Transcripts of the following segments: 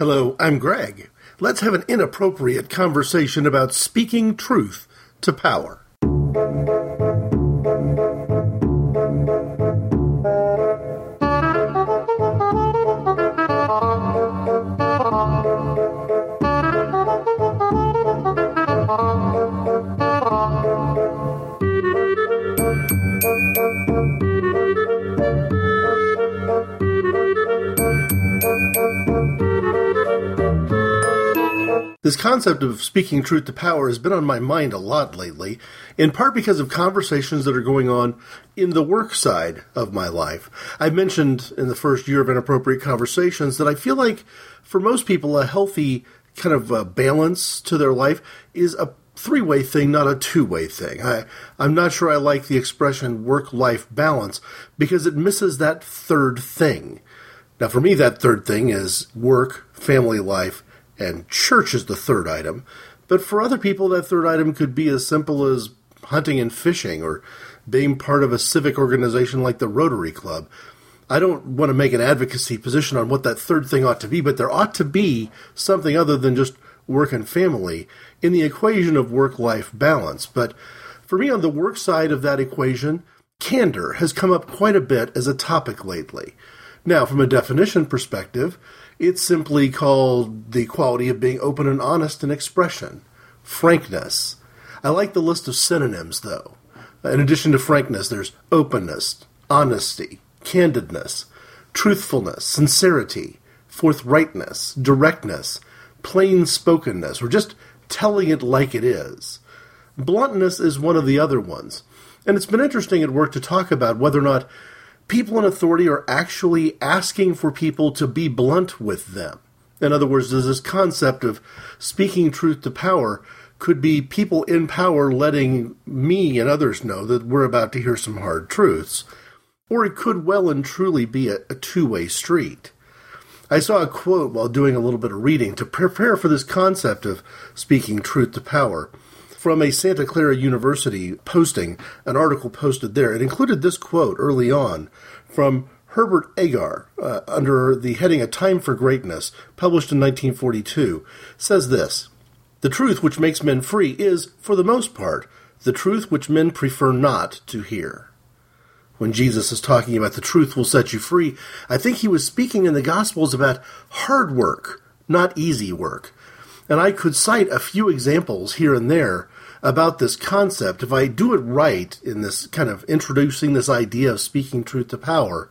Hello, I'm Greg. Let's have an inappropriate conversation about speaking truth to power. Concept of speaking truth to power has been on my mind a lot lately, in part because of conversations that are going on in the work side of my life. I mentioned in the first year of Inappropriate Conversations that I feel like for most people, a healthy kind of uh, balance to their life is a three way thing, not a two way thing. I, I'm not sure I like the expression work life balance because it misses that third thing. Now, for me, that third thing is work, family life, and church is the third item. But for other people, that third item could be as simple as hunting and fishing or being part of a civic organization like the Rotary Club. I don't want to make an advocacy position on what that third thing ought to be, but there ought to be something other than just work and family in the equation of work life balance. But for me, on the work side of that equation, candor has come up quite a bit as a topic lately. Now, from a definition perspective, it's simply called the quality of being open and honest in expression, frankness. I like the list of synonyms, though. In addition to frankness, there's openness, honesty, candidness, truthfulness, sincerity, forthrightness, directness, plain spokenness, or just telling it like it is. Bluntness is one of the other ones. And it's been interesting at work to talk about whether or not people in authority are actually asking for people to be blunt with them. In other words, there's this concept of speaking truth to power could be people in power letting me and others know that we're about to hear some hard truths. Or it could well and truly be a, a two way street. I saw a quote while doing a little bit of reading to prepare for this concept of speaking truth to power from a Santa Clara University posting, an article posted there. It included this quote early on from Herbert Agar uh, under the heading A Time for Greatness, published in 1942, says this The truth which makes men free is, for the most part, the truth which men prefer not to hear. When Jesus is talking about the truth will set you free, I think he was speaking in the Gospels about hard work, not easy work. And I could cite a few examples here and there about this concept, if I do it right in this kind of introducing this idea of speaking truth to power,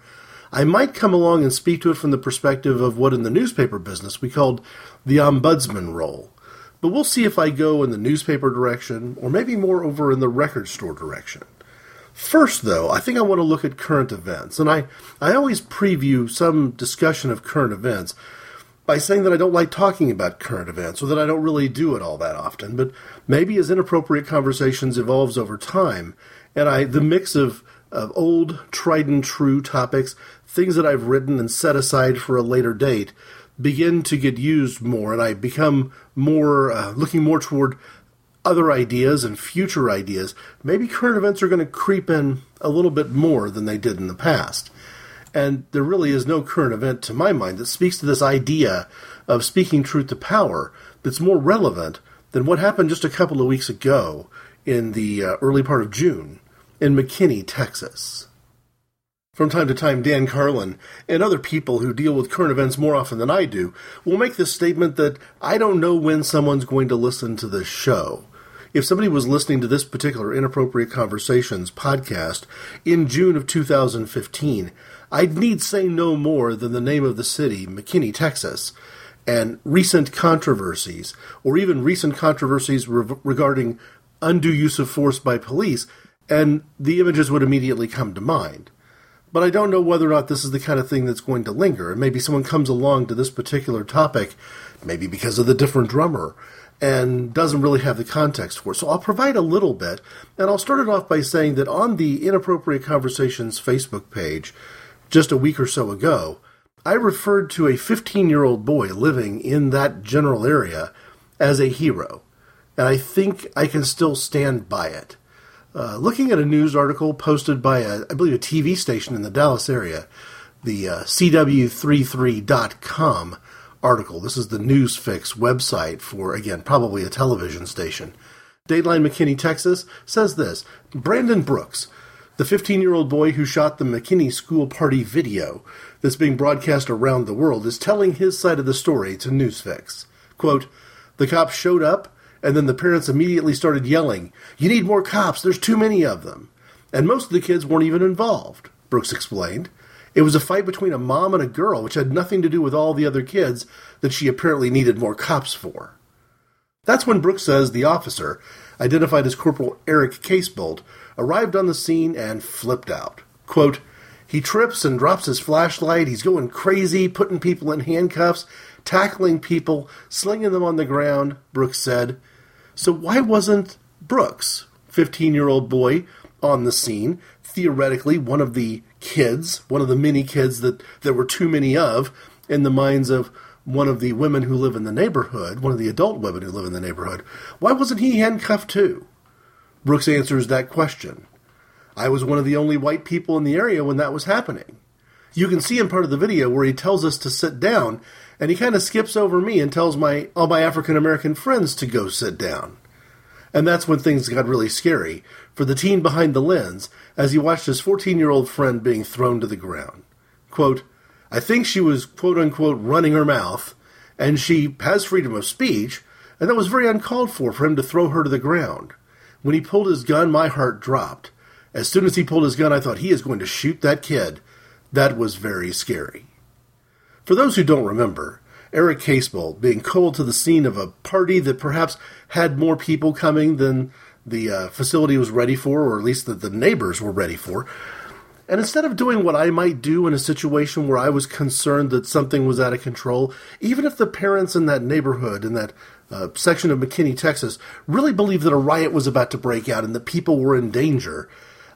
I might come along and speak to it from the perspective of what in the newspaper business we called the ombudsman role. But we'll see if I go in the newspaper direction or maybe more over in the record store direction. First, though, I think I want to look at current events, and I, I always preview some discussion of current events by saying that I don't like talking about current events or that I don't really do it all that often. But maybe as inappropriate conversations evolves over time, and I the mix of of old, tried and true topics, things that I've written and set aside for a later date, begin to get used more, and I become more uh, looking more toward other ideas and future ideas. Maybe current events are going to creep in a little bit more than they did in the past. And there really is no current event, to my mind, that speaks to this idea of speaking truth to power that's more relevant than what happened just a couple of weeks ago in the uh, early part of June in McKinney, Texas. From time to time, Dan Carlin and other people who deal with current events more often than I do will make this statement that I don't know when someone's going to listen to this show. If somebody was listening to this particular Inappropriate Conversations podcast in June of 2015, I'd need say no more than the name of the city, McKinney, Texas, and recent controversies, or even recent controversies re- regarding undue use of force by police, and the images would immediately come to mind. But I don't know whether or not this is the kind of thing that's going to linger. And maybe someone comes along to this particular topic, maybe because of the different drummer, and doesn't really have the context for it. So I'll provide a little bit, and I'll start it off by saying that on the Inappropriate Conversations Facebook page, just a week or so ago, I referred to a 15 year old boy living in that general area as a hero, and I think I can still stand by it. Uh, looking at a news article posted by, a, I believe, a TV station in the Dallas area, the uh, CW33.com article. This is the Newsfix website for, again, probably a television station. Dateline McKinney, Texas says this Brandon Brooks, the 15 year old boy who shot the McKinney school party video that's being broadcast around the world, is telling his side of the story to Newsfix. Quote, The cops showed up, and then the parents immediately started yelling, You need more cops, there's too many of them. And most of the kids weren't even involved, Brooks explained. It was a fight between a mom and a girl, which had nothing to do with all the other kids that she apparently needed more cops for. That's when Brooks says the officer, identified as Corporal Eric Casebolt, arrived on the scene and flipped out. Quote, he trips and drops his flashlight. He's going crazy, putting people in handcuffs, tackling people, slinging them on the ground, Brooks said. So why wasn't Brooks, 15 year old boy, on the scene, theoretically one of the kids, one of the many kids that there were too many of in the minds of one of the women who live in the neighborhood, one of the adult women who live in the neighborhood. Why wasn't he handcuffed too? Brooks answers that question. I was one of the only white people in the area when that was happening. You can see in part of the video where he tells us to sit down, and he kind of skips over me and tells my all my African American friends to go sit down. And that's when things got really scary for the teen behind the lens as he watched his 14 year old friend being thrown to the ground. Quote, I think she was quote unquote running her mouth, and she has freedom of speech, and that was very uncalled for for him to throw her to the ground. When he pulled his gun, my heart dropped. As soon as he pulled his gun, I thought he is going to shoot that kid. That was very scary. For those who don't remember, Eric Casebolt being called to the scene of a party that perhaps had more people coming than the uh, facility was ready for, or at least that the neighbors were ready for. And instead of doing what I might do in a situation where I was concerned that something was out of control, even if the parents in that neighborhood, in that uh, section of McKinney, Texas, really believed that a riot was about to break out and that people were in danger,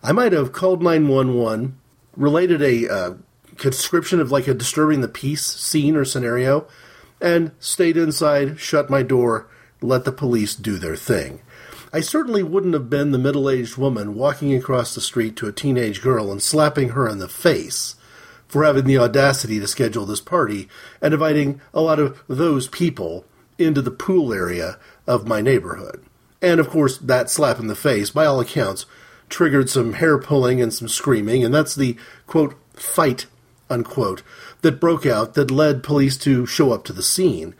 I might have called 911, related a uh, description of like a disturbing the peace scene or scenario, and stayed inside, shut my door, let the police do their thing. I certainly wouldn't have been the middle aged woman walking across the street to a teenage girl and slapping her in the face for having the audacity to schedule this party and inviting a lot of those people into the pool area of my neighborhood. And of course, that slap in the face, by all accounts, triggered some hair pulling and some screaming, and that's the quote, fight, unquote, that broke out that led police to show up to the scene.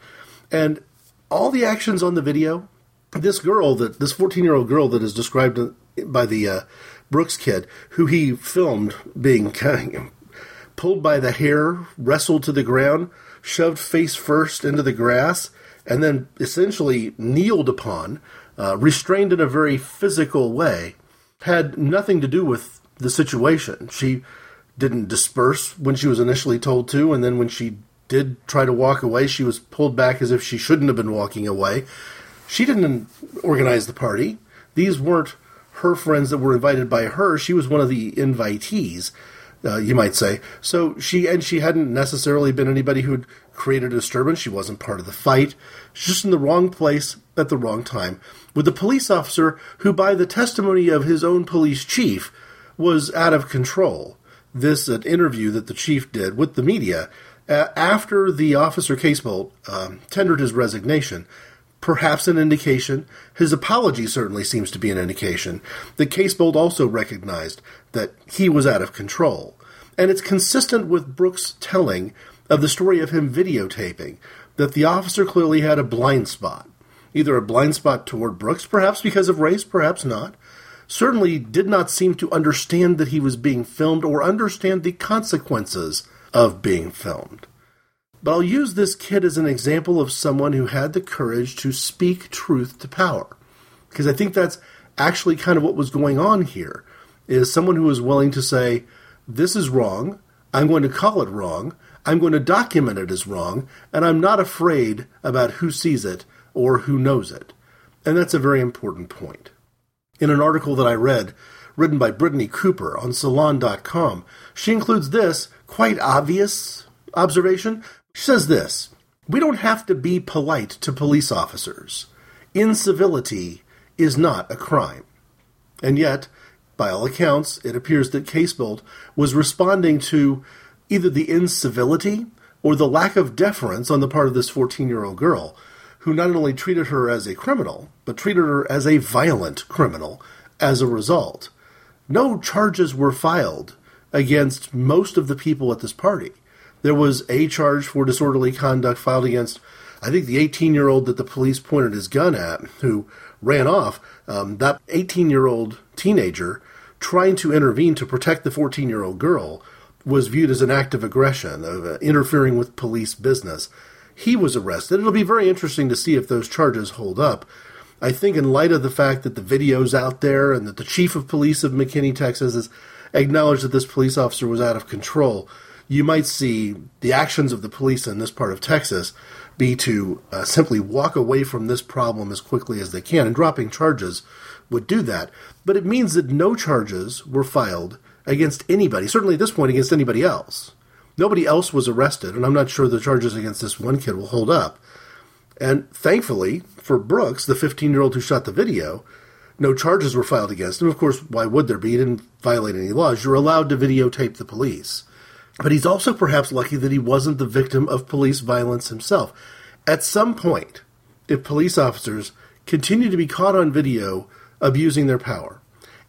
And all the actions on the video, this girl, that this 14 year old girl that is described by the uh, Brooks kid, who he filmed being kind of pulled by the hair, wrestled to the ground, shoved face first into the grass, and then essentially kneeled upon, uh, restrained in a very physical way had nothing to do with the situation. She didn't disperse when she was initially told to, and then when she did try to walk away, she was pulled back as if she shouldn't have been walking away. She didn't organize the party. These weren't her friends that were invited by her. She was one of the invitees, uh, you might say. So she and she hadn't necessarily been anybody who'd created a disturbance. She wasn't part of the fight. Just in the wrong place at the wrong time with a police officer who, by the testimony of his own police chief, was out of control. This an interview that the chief did with the media uh, after the officer Casebolt um, tendered his resignation. Perhaps an indication, his apology certainly seems to be an indication, that Casebolt also recognized that he was out of control. And it's consistent with Brooks' telling of the story of him videotaping that the officer clearly had a blind spot either a blind spot toward Brooks, perhaps because of race, perhaps not, certainly did not seem to understand that he was being filmed or understand the consequences of being filmed. But I'll use this kid as an example of someone who had the courage to speak truth to power. Because I think that's actually kind of what was going on here is someone who was willing to say, This is wrong, I'm going to call it wrong, I'm going to document it as wrong, and I'm not afraid about who sees it or who knows it. And that's a very important point. In an article that I read, written by Brittany Cooper on Salon.com, she includes this quite obvious observation. She says this We don't have to be polite to police officers. Incivility is not a crime. And yet, by all accounts, it appears that Casebolt was responding to either the incivility or the lack of deference on the part of this 14 year old girl, who not only treated her as a criminal, but treated her as a violent criminal as a result. No charges were filed against most of the people at this party. There was a charge for disorderly conduct filed against, I think, the 18 year old that the police pointed his gun at, who ran off. Um, that 18 year old teenager trying to intervene to protect the 14 year old girl was viewed as an act of aggression, of uh, interfering with police business. He was arrested. It'll be very interesting to see if those charges hold up. I think, in light of the fact that the video's out there and that the chief of police of McKinney, Texas, has acknowledged that this police officer was out of control, you might see the actions of the police in this part of Texas be to uh, simply walk away from this problem as quickly as they can, and dropping charges would do that. But it means that no charges were filed against anybody, certainly at this point against anybody else. Nobody else was arrested, and I'm not sure the charges against this one kid will hold up. And thankfully, for Brooks, the 15 year old who shot the video, no charges were filed against him. Of course, why would there be? He didn't violate any laws. You're allowed to videotape the police. But he's also perhaps lucky that he wasn't the victim of police violence himself. At some point, if police officers continue to be caught on video abusing their power,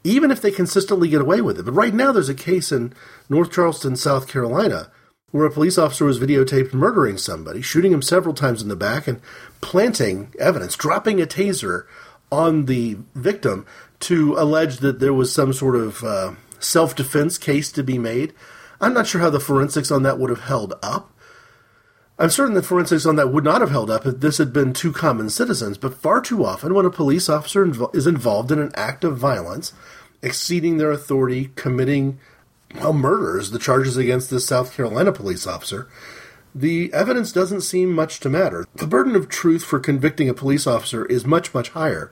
even if they consistently get away with it. But right now, there's a case in North Charleston, South Carolina, where a police officer was videotaped murdering somebody, shooting him several times in the back, and planting evidence, dropping a taser on the victim to allege that there was some sort of uh, self defense case to be made. I'm not sure how the forensics on that would have held up. I'm certain that forensics on that would not have held up if this had been two common citizens, but far too often when a police officer is involved in an act of violence, exceeding their authority, committing well, murders, the charges against this South Carolina police officer, the evidence doesn't seem much to matter. The burden of truth for convicting a police officer is much, much higher.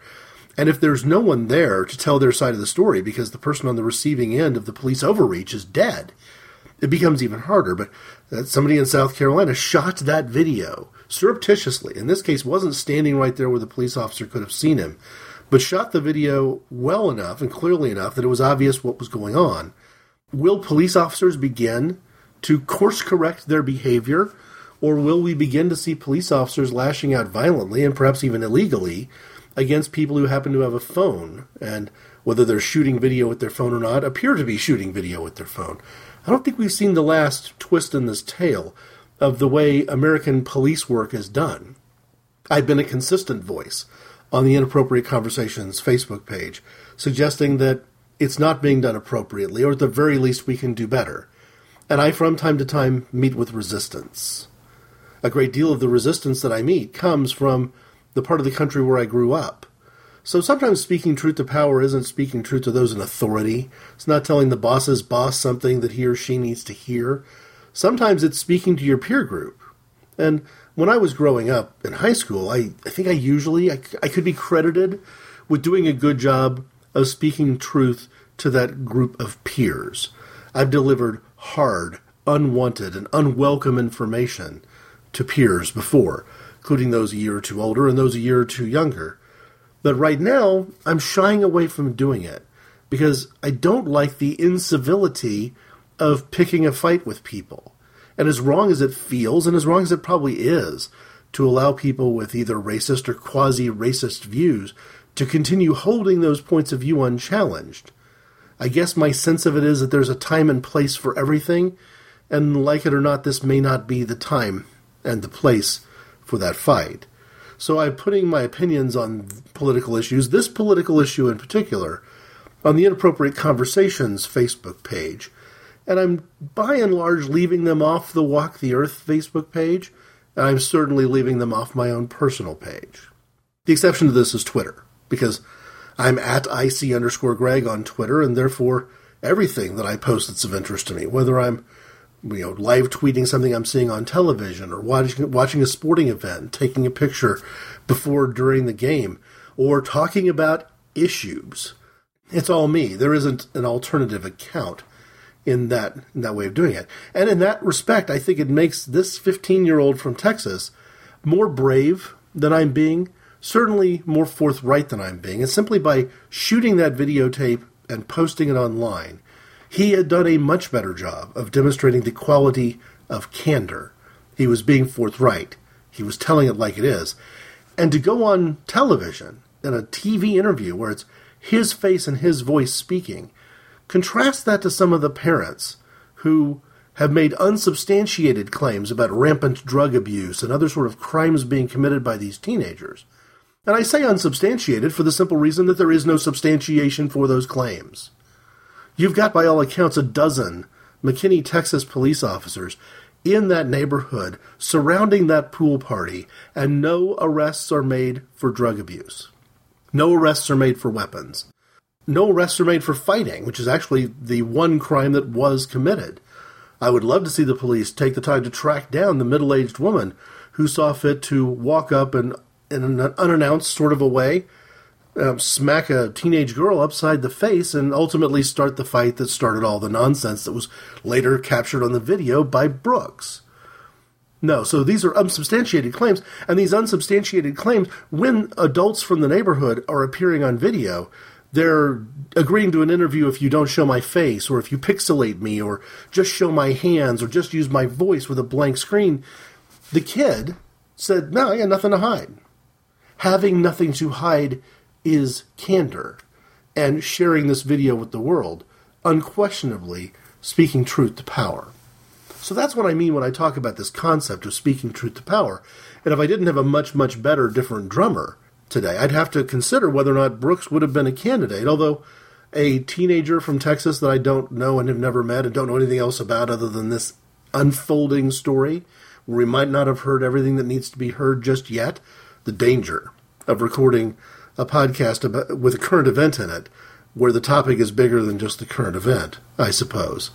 And if there's no one there to tell their side of the story because the person on the receiving end of the police overreach is dead, it becomes even harder. But uh, somebody in South Carolina shot that video surreptitiously. In this case, wasn't standing right there where the police officer could have seen him, but shot the video well enough and clearly enough that it was obvious what was going on. Will police officers begin to course correct their behavior, or will we begin to see police officers lashing out violently and perhaps even illegally against people who happen to have a phone and whether they're shooting video with their phone or not, appear to be shooting video with their phone? I don't think we've seen the last twist in this tale of the way American police work is done. I've been a consistent voice on the Inappropriate Conversations Facebook page, suggesting that it's not being done appropriately, or at the very least, we can do better. And I, from time to time, meet with resistance. A great deal of the resistance that I meet comes from the part of the country where I grew up. So sometimes speaking truth to power isn't speaking truth to those in authority. It's not telling the boss's boss something that he or she needs to hear. Sometimes it's speaking to your peer group. And when I was growing up in high school, I, I think I usually I, I could be credited with doing a good job of speaking truth to that group of peers. I've delivered hard, unwanted, and unwelcome information to peers before, including those a year or two older and those a year or two younger. But right now, I'm shying away from doing it because I don't like the incivility of picking a fight with people. And as wrong as it feels, and as wrong as it probably is, to allow people with either racist or quasi racist views to continue holding those points of view unchallenged. I guess my sense of it is that there's a time and place for everything, and like it or not, this may not be the time and the place for that fight. So I'm putting my opinions on political issues, this political issue in particular, on the Inappropriate Conversations Facebook page. And I'm by and large leaving them off the Walk the Earth Facebook page, and I'm certainly leaving them off my own personal page. The exception to this is Twitter, because I'm at IC underscore Greg on Twitter, and therefore everything that I post that's of interest to me, whether I'm you know, live tweeting something I'm seeing on television or watching watching a sporting event, taking a picture before during the game, or talking about issues. It's all me. There isn't an alternative account in that in that way of doing it. And in that respect, I think it makes this 15-year-old from Texas more brave than I'm being, certainly more forthright than I'm being. And simply by shooting that videotape and posting it online, he had done a much better job of demonstrating the quality of candor He was being forthright. He was telling it like it is. And to go on television in a TV interview where it's his face and his voice speaking, contrast that to some of the parents who have made unsubstantiated claims about rampant drug abuse and other sort of crimes being committed by these teenagers. And I say unsubstantiated for the simple reason that there is no substantiation for those claims. You've got, by all accounts, a dozen McKinney, Texas police officers in that neighborhood surrounding that pool party, and no arrests are made for drug abuse. No arrests are made for weapons. No arrests are made for fighting, which is actually the one crime that was committed. I would love to see the police take the time to track down the middle aged woman who saw fit to walk up and, in an unannounced sort of a way, um, smack a teenage girl upside the face and ultimately start the fight that started all the nonsense that was later captured on the video by Brooks. No, so these are unsubstantiated claims, and these unsubstantiated claims, when adults from the neighborhood are appearing on video, they're agreeing to an interview if you don't show my face, or if you pixelate me, or just show my hands, or just use my voice with a blank screen. The kid said, No, I got nothing to hide. Having nothing to hide is candor, and sharing this video with the world, unquestionably speaking truth to power. So that's what I mean when I talk about this concept of speaking truth to power. And if I didn't have a much, much better, different drummer, today. I'd have to consider whether or not Brooks would have been a candidate, although a teenager from Texas that I don't know and have never met and don't know anything else about other than this unfolding story, where we might not have heard everything that needs to be heard just yet, the danger of recording a podcast about, with a current event in it, where the topic is bigger than just the current event, I suppose.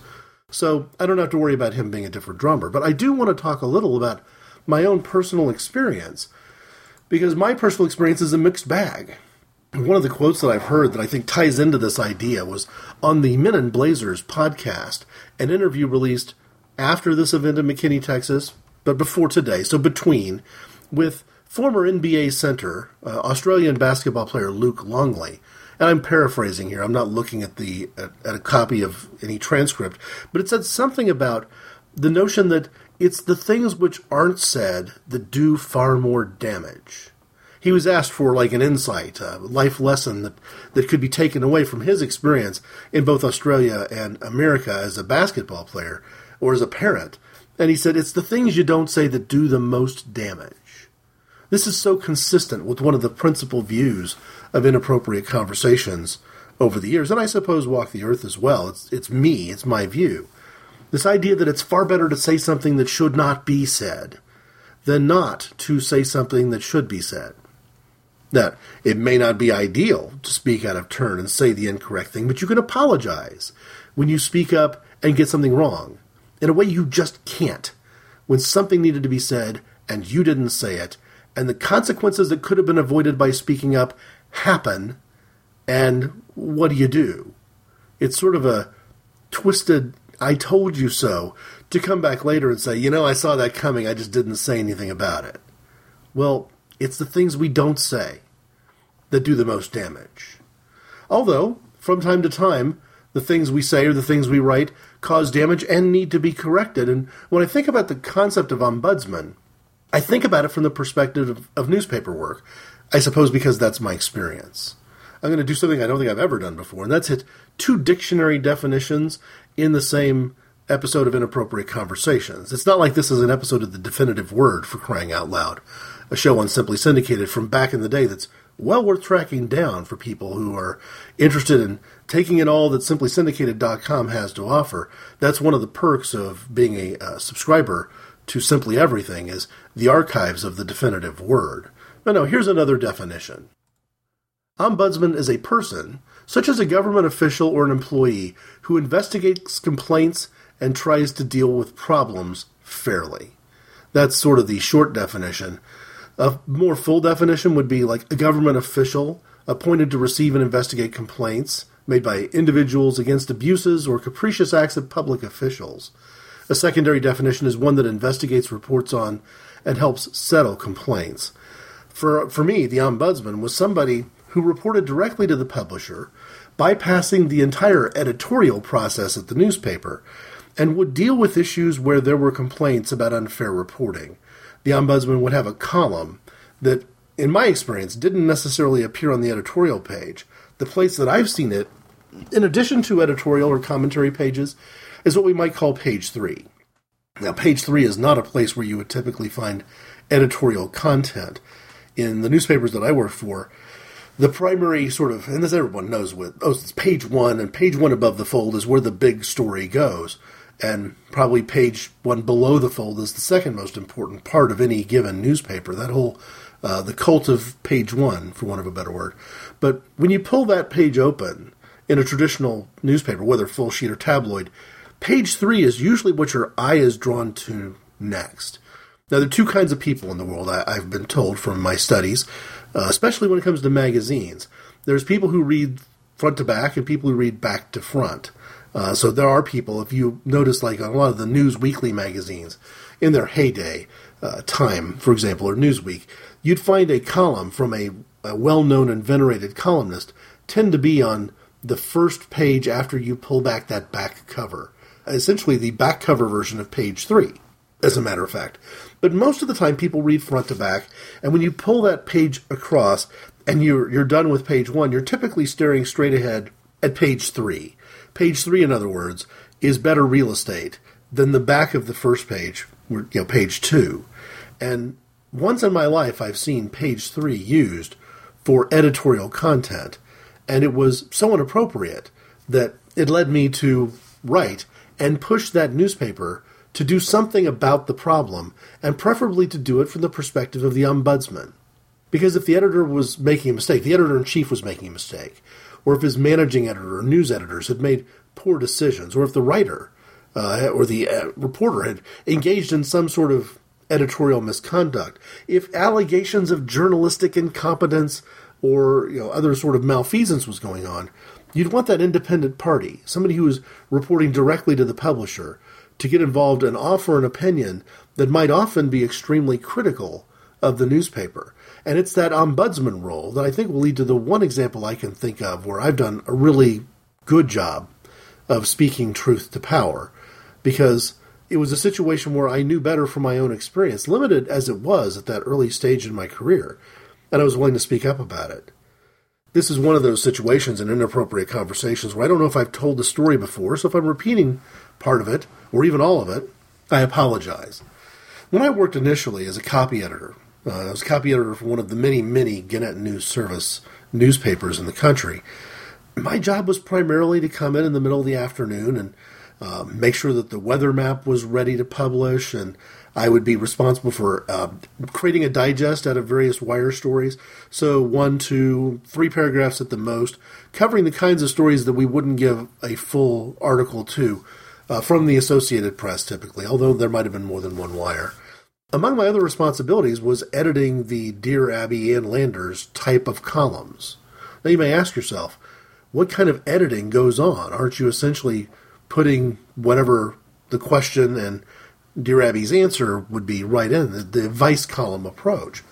So I don't have to worry about him being a different drummer, but I do want to talk a little about my own personal experience because my personal experience is a mixed bag. One of the quotes that I've heard that I think ties into this idea was on the Men in Blazers podcast, an interview released after this event in McKinney, Texas, but before today, so between, with former NBA center, uh, Australian basketball player Luke Longley. And I'm paraphrasing here. I'm not looking at the at, at a copy of any transcript, but it said something about the notion that it's the things which aren't said that do far more damage. He was asked for like an insight, a life lesson that, that could be taken away from his experience in both Australia and America as a basketball player or as a parent. And he said, It's the things you don't say that do the most damage. This is so consistent with one of the principal views of inappropriate conversations over the years, and I suppose Walk the Earth as well. It's, it's me, it's my view. This idea that it's far better to say something that should not be said than not to say something that should be said. That it may not be ideal to speak out of turn and say the incorrect thing, but you can apologize when you speak up and get something wrong. In a way you just can't. When something needed to be said and you didn't say it, and the consequences that could have been avoided by speaking up happen, and what do you do? It's sort of a twisted I told you so, to come back later and say, you know, I saw that coming, I just didn't say anything about it. Well, it's the things we don't say that do the most damage. Although, from time to time, the things we say or the things we write cause damage and need to be corrected. And when I think about the concept of ombudsman, I think about it from the perspective of, of newspaper work, I suppose because that's my experience. I'm going to do something I don't think I've ever done before, and that's hit two dictionary definitions in the same episode of Inappropriate Conversations. It's not like this is an episode of The Definitive Word for crying out loud, a show on Simply Syndicated from back in the day that's well worth tracking down for people who are interested in taking in all that simplysyndicated.com has to offer. That's one of the perks of being a uh, subscriber to Simply Everything is the archives of the definitive word. But no, here's another definition. Ombudsman is a person, such as a government official or an employee, who investigates complaints and tries to deal with problems fairly. That's sort of the short definition. A more full definition would be like a government official appointed to receive and investigate complaints made by individuals against abuses or capricious acts of public officials. A secondary definition is one that investigates, reports on, and helps settle complaints. For, for me, the ombudsman was somebody who reported directly to the publisher, bypassing the entire editorial process at the newspaper, and would deal with issues where there were complaints about unfair reporting. The ombudsman would have a column that, in my experience, didn't necessarily appear on the editorial page. The place that I've seen it, in addition to editorial or commentary pages, is what we might call page three. Now, page three is not a place where you would typically find editorial content. In the newspapers that I work for, the primary sort of, and this everyone knows, with oh, it's page one, and page one above the fold is where the big story goes, and probably page one below the fold is the second most important part of any given newspaper. That whole, uh, the cult of page one, for want of a better word. But when you pull that page open in a traditional newspaper, whether full sheet or tabloid, page three is usually what your eye is drawn to next. Now, there are two kinds of people in the world, I, have been told from my studies, uh, especially when it comes to magazines. There's people who read front to back and people who read back to front. Uh, so there are people, if you notice, like on a lot of the News Weekly magazines in their heyday, uh, Time, for example, or Newsweek, you'd find a column from a, a well known and venerated columnist tend to be on the first page after you pull back that back cover. Essentially, the back cover version of page three, as a matter of fact. But most of the time, people read front to back, and when you pull that page across and you're you're done with page one, you're typically staring straight ahead at page three. Page three, in other words, is better real estate than the back of the first page, you know, page two. And once in my life, I've seen page three used for editorial content, and it was so inappropriate that it led me to write and push that newspaper to do something about the problem, and preferably to do it from the perspective of the ombudsman. Because if the editor was making a mistake, the editor in chief was making a mistake, or if his managing editor or news editors had made poor decisions, or if the writer uh, or the uh, reporter had engaged in some sort of editorial misconduct, if allegations of journalistic incompetence or you know other sort of malfeasance was going on, you'd want that independent party, somebody who was reporting directly to the publisher, to get involved and offer an opinion that might often be extremely critical of the newspaper. And it's that ombudsman role that I think will lead to the one example I can think of where I've done a really good job of speaking truth to power because it was a situation where I knew better from my own experience, limited as it was at that early stage in my career, and I was willing to speak up about it. This is one of those situations in inappropriate conversations where I don't know if I've told the story before, so if I'm repeating part of it, or even all of it, I apologize. When I worked initially as a copy editor, uh, I was a copy editor for one of the many, many Gannett News Service newspapers in the country. My job was primarily to come in in the middle of the afternoon and uh, make sure that the weather map was ready to publish, and I would be responsible for uh, creating a digest out of various wire stories. So, one, two, three paragraphs at the most, covering the kinds of stories that we wouldn't give a full article to uh, from the Associated Press typically, although there might have been more than one wire. Among my other responsibilities was editing the Dear Abby Ann Landers type of columns. Now you may ask yourself, what kind of editing goes on? Aren't you essentially putting whatever the question and Dear Abby's answer would be right in the, the advice column approach?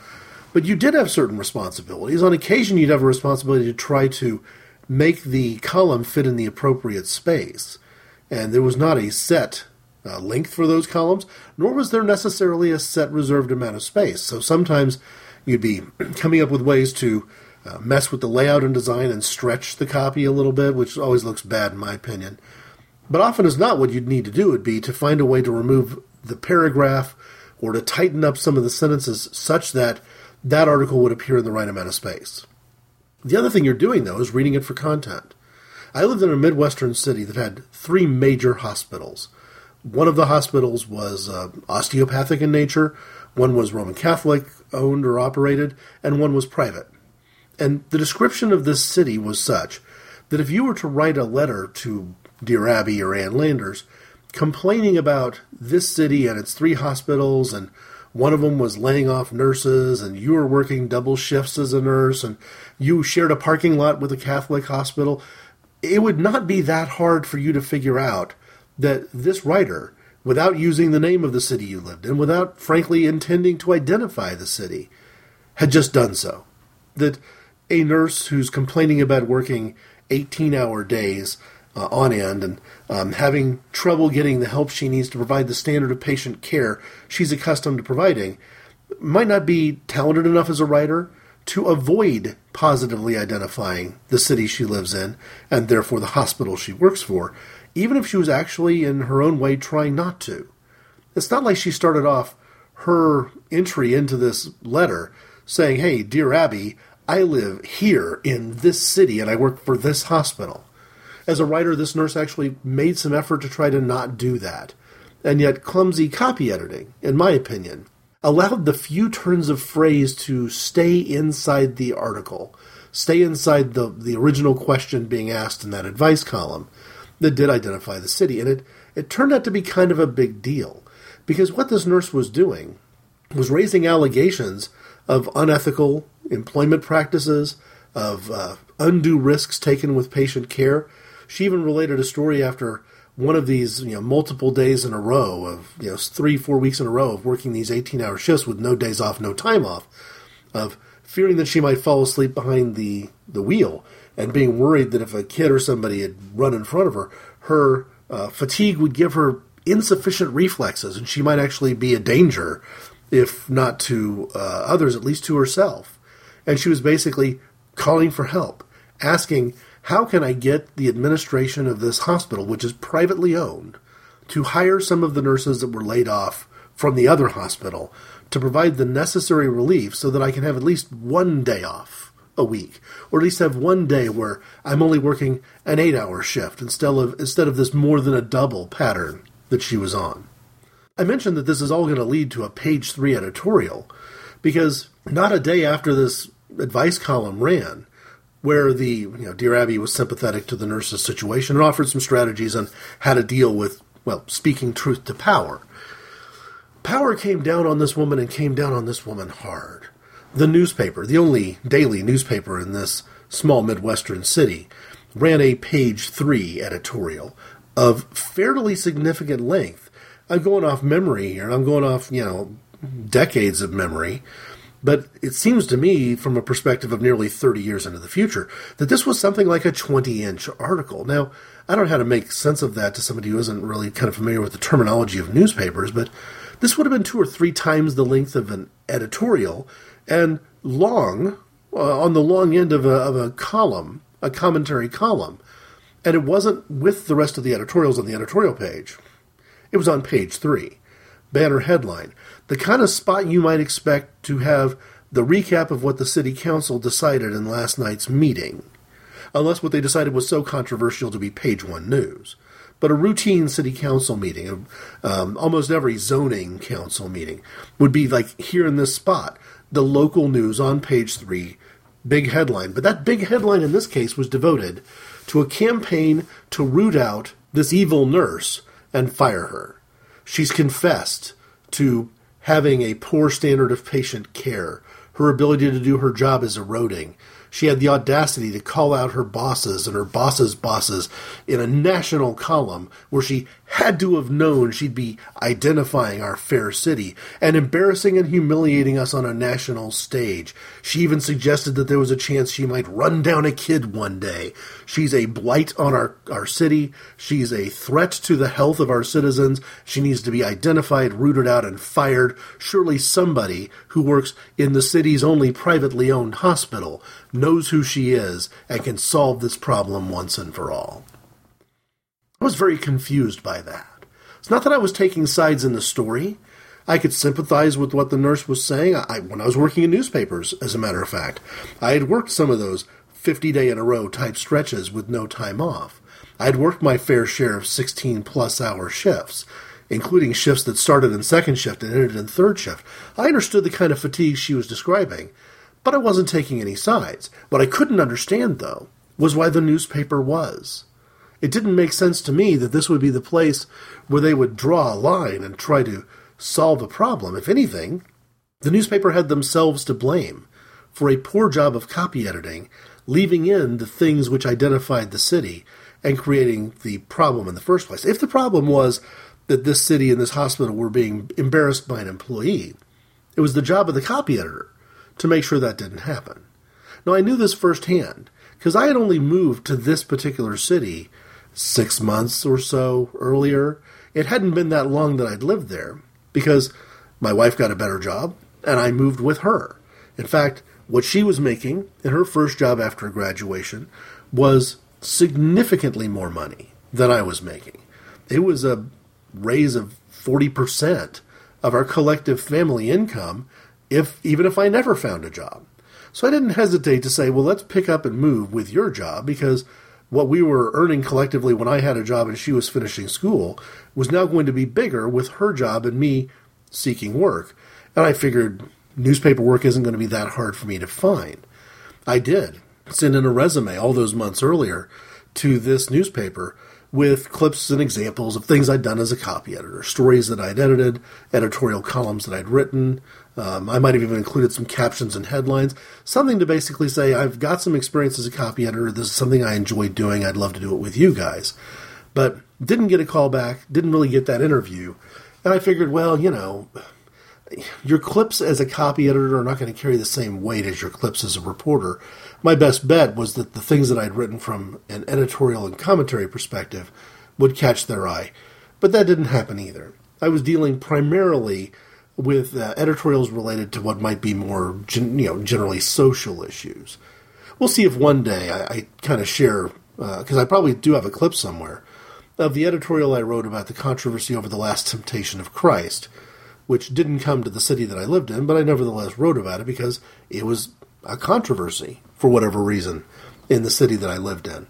But you did have certain responsibilities. On occasion, you'd have a responsibility to try to make the column fit in the appropriate space and there was not a set uh, length for those columns, nor was there necessarily a set reserved amount of space. So sometimes you'd be coming up with ways to uh, mess with the layout and design and stretch the copy a little bit, which always looks bad in my opinion. But often as not, what you'd need to do would be to find a way to remove the paragraph or to tighten up some of the sentences such that that article would appear in the right amount of space. The other thing you're doing, though, is reading it for content. I lived in a Midwestern city that had three major hospitals. One of the hospitals was uh, osteopathic in nature, one was Roman Catholic owned or operated, and one was private. And the description of this city was such that if you were to write a letter to Dear Abby or Ann Landers complaining about this city and its three hospitals and one of them was laying off nurses and you were working double shifts as a nurse and you shared a parking lot with a Catholic hospital it would not be that hard for you to figure out that this writer, without using the name of the city you lived in, without frankly intending to identify the city, had just done so. That a nurse who's complaining about working 18 hour days uh, on end and um, having trouble getting the help she needs to provide the standard of patient care she's accustomed to providing, might not be talented enough as a writer to avoid positively identifying the city she lives in and therefore the hospital she works for, even if she was actually in her own way trying not to. It's not like she started off her entry into this letter saying, Hey, dear Abby, I live here in this city and I work for this hospital. As a writer, this nurse actually made some effort to try to not do that. And yet, clumsy copy editing, in my opinion, allowed the few turns of phrase to stay inside the article, stay inside the, the original question being asked in that advice column that did identify the city. And it, it turned out to be kind of a big deal because what this nurse was doing was raising allegations of unethical employment practices, of uh, undue risks taken with patient care. She even related a story after one of these, you know, multiple days in a row of, you know, three, four weeks in a row of working these 18 hour shifts with no days off, no time off, of fearing that she might fall asleep behind the, the wheel and being worried that if a kid or somebody had run in front of her, her uh, fatigue would give her insufficient reflexes and she might actually be a danger if not to uh, others, at least to herself. And she was basically calling for help, asking, How can I get the administration of this hospital, which is privately owned, to hire some of the nurses that were laid off from the other hospital to provide the necessary relief so that I can have at least one day off a week, or at least have one day where I'm only working an eight hour shift instead of, instead of this more than a double pattern that she was on. I mentioned that this is all going to lead to a page three editorial because not a day after this advice column ran, where the you know dear Abby was sympathetic to the nurse's situation and offered some strategies on how to deal with well speaking truth to power. Power came down on this woman and came down on this woman hard. The newspaper, the only daily newspaper in this small Midwestern city, ran a page three editorial of fairly significant length I'm going off memory here. And I'm going off, you know, decades of memory. But it seems to me, from a perspective of nearly 30 years into the future, that this was something like a 20 inch article. Now, I don't know how to make sense of that to somebody who isn't really kind of familiar with the terminology of newspapers, but this would have been two or three times the length of an editorial and long, uh, on the long end of a, of a column, a commentary column. And it wasn't with the rest of the editorials on the editorial page. It was on page three. Banner headline The kind of spot you might expect to have the recap of what the city council decided in last night's meeting. Unless what they decided was so controversial to be page one news. But a routine city council meeting, um, almost every zoning council meeting, would be like here in this spot, the local news on page three, big headline. But that big headline in this case was devoted to a campaign to root out this evil nurse and fire her. She's confessed to having a poor standard of patient care. Her ability to do her job is eroding. She had the audacity to call out her bosses and her bosses' bosses in a national column where she had to have known she'd be identifying our fair city and embarrassing and humiliating us on a national stage. She even suggested that there was a chance she might run down a kid one day. She's a blight on our, our city. She's a threat to the health of our citizens. She needs to be identified, rooted out, and fired. Surely somebody who works in the city's only privately owned hospital knows who she is and can solve this problem once and for all. I was very confused by that. It's not that I was taking sides in the story. I could sympathize with what the nurse was saying. I, when I was working in newspapers, as a matter of fact, I had worked some of those 50 day in a row type stretches with no time off. I had worked my fair share of 16 plus hour shifts, including shifts that started in second shift and ended in third shift. I understood the kind of fatigue she was describing, but I wasn't taking any sides. What I couldn't understand, though, was why the newspaper was. It didn't make sense to me that this would be the place where they would draw a line and try to solve a problem. If anything, the newspaper had themselves to blame for a poor job of copy editing, leaving in the things which identified the city and creating the problem in the first place. If the problem was that this city and this hospital were being embarrassed by an employee, it was the job of the copy editor to make sure that didn't happen. Now, I knew this firsthand because I had only moved to this particular city six months or so earlier. It hadn't been that long that I'd lived there because my wife got a better job and I moved with her. In fact, what she was making in her first job after graduation was significantly more money than I was making. It was a raise of 40% of our collective family income if even if I never found a job. So I didn't hesitate to say, well, let's pick up and move with your job because what we were earning collectively when I had a job and she was finishing school was now going to be bigger with her job and me seeking work. And I figured newspaper work isn't going to be that hard for me to find. I did send in a resume all those months earlier to this newspaper with clips and examples of things I'd done as a copy editor, stories that I'd edited, editorial columns that I'd written. Um, I might have even included some captions and headlines, something to basically say, I've got some experience as a copy editor. This is something I enjoy doing. I'd love to do it with you guys. But didn't get a call back, didn't really get that interview. And I figured, well, you know, your clips as a copy editor are not going to carry the same weight as your clips as a reporter. My best bet was that the things that I'd written from an editorial and commentary perspective would catch their eye. But that didn't happen either. I was dealing primarily with uh, editorials related to what might be more, gen- you know, generally social issues. We'll see if one day I, I kind of share, because uh, I probably do have a clip somewhere, of the editorial I wrote about the controversy over the last temptation of Christ which didn't come to the city that I lived in, but I nevertheless wrote about it because it was a controversy for whatever reason in the city that I lived in.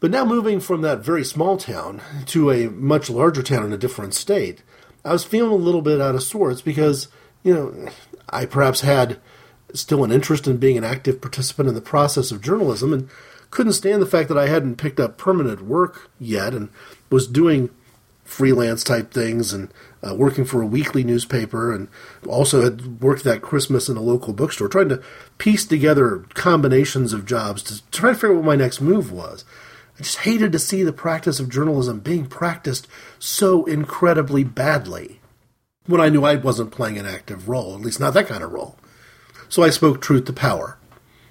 But now moving from that very small town to a much larger town in a different state, I was feeling a little bit out of sorts because, you know, I perhaps had still an interest in being an active participant in the process of journalism and couldn't stand the fact that I hadn't picked up permanent work yet and was doing freelance type things and uh, working for a weekly newspaper and also had worked that Christmas in a local bookstore, trying to piece together combinations of jobs to try to figure out what my next move was. I just hated to see the practice of journalism being practiced so incredibly badly when I knew I wasn't playing an active role, at least not that kind of role. So I spoke truth to power.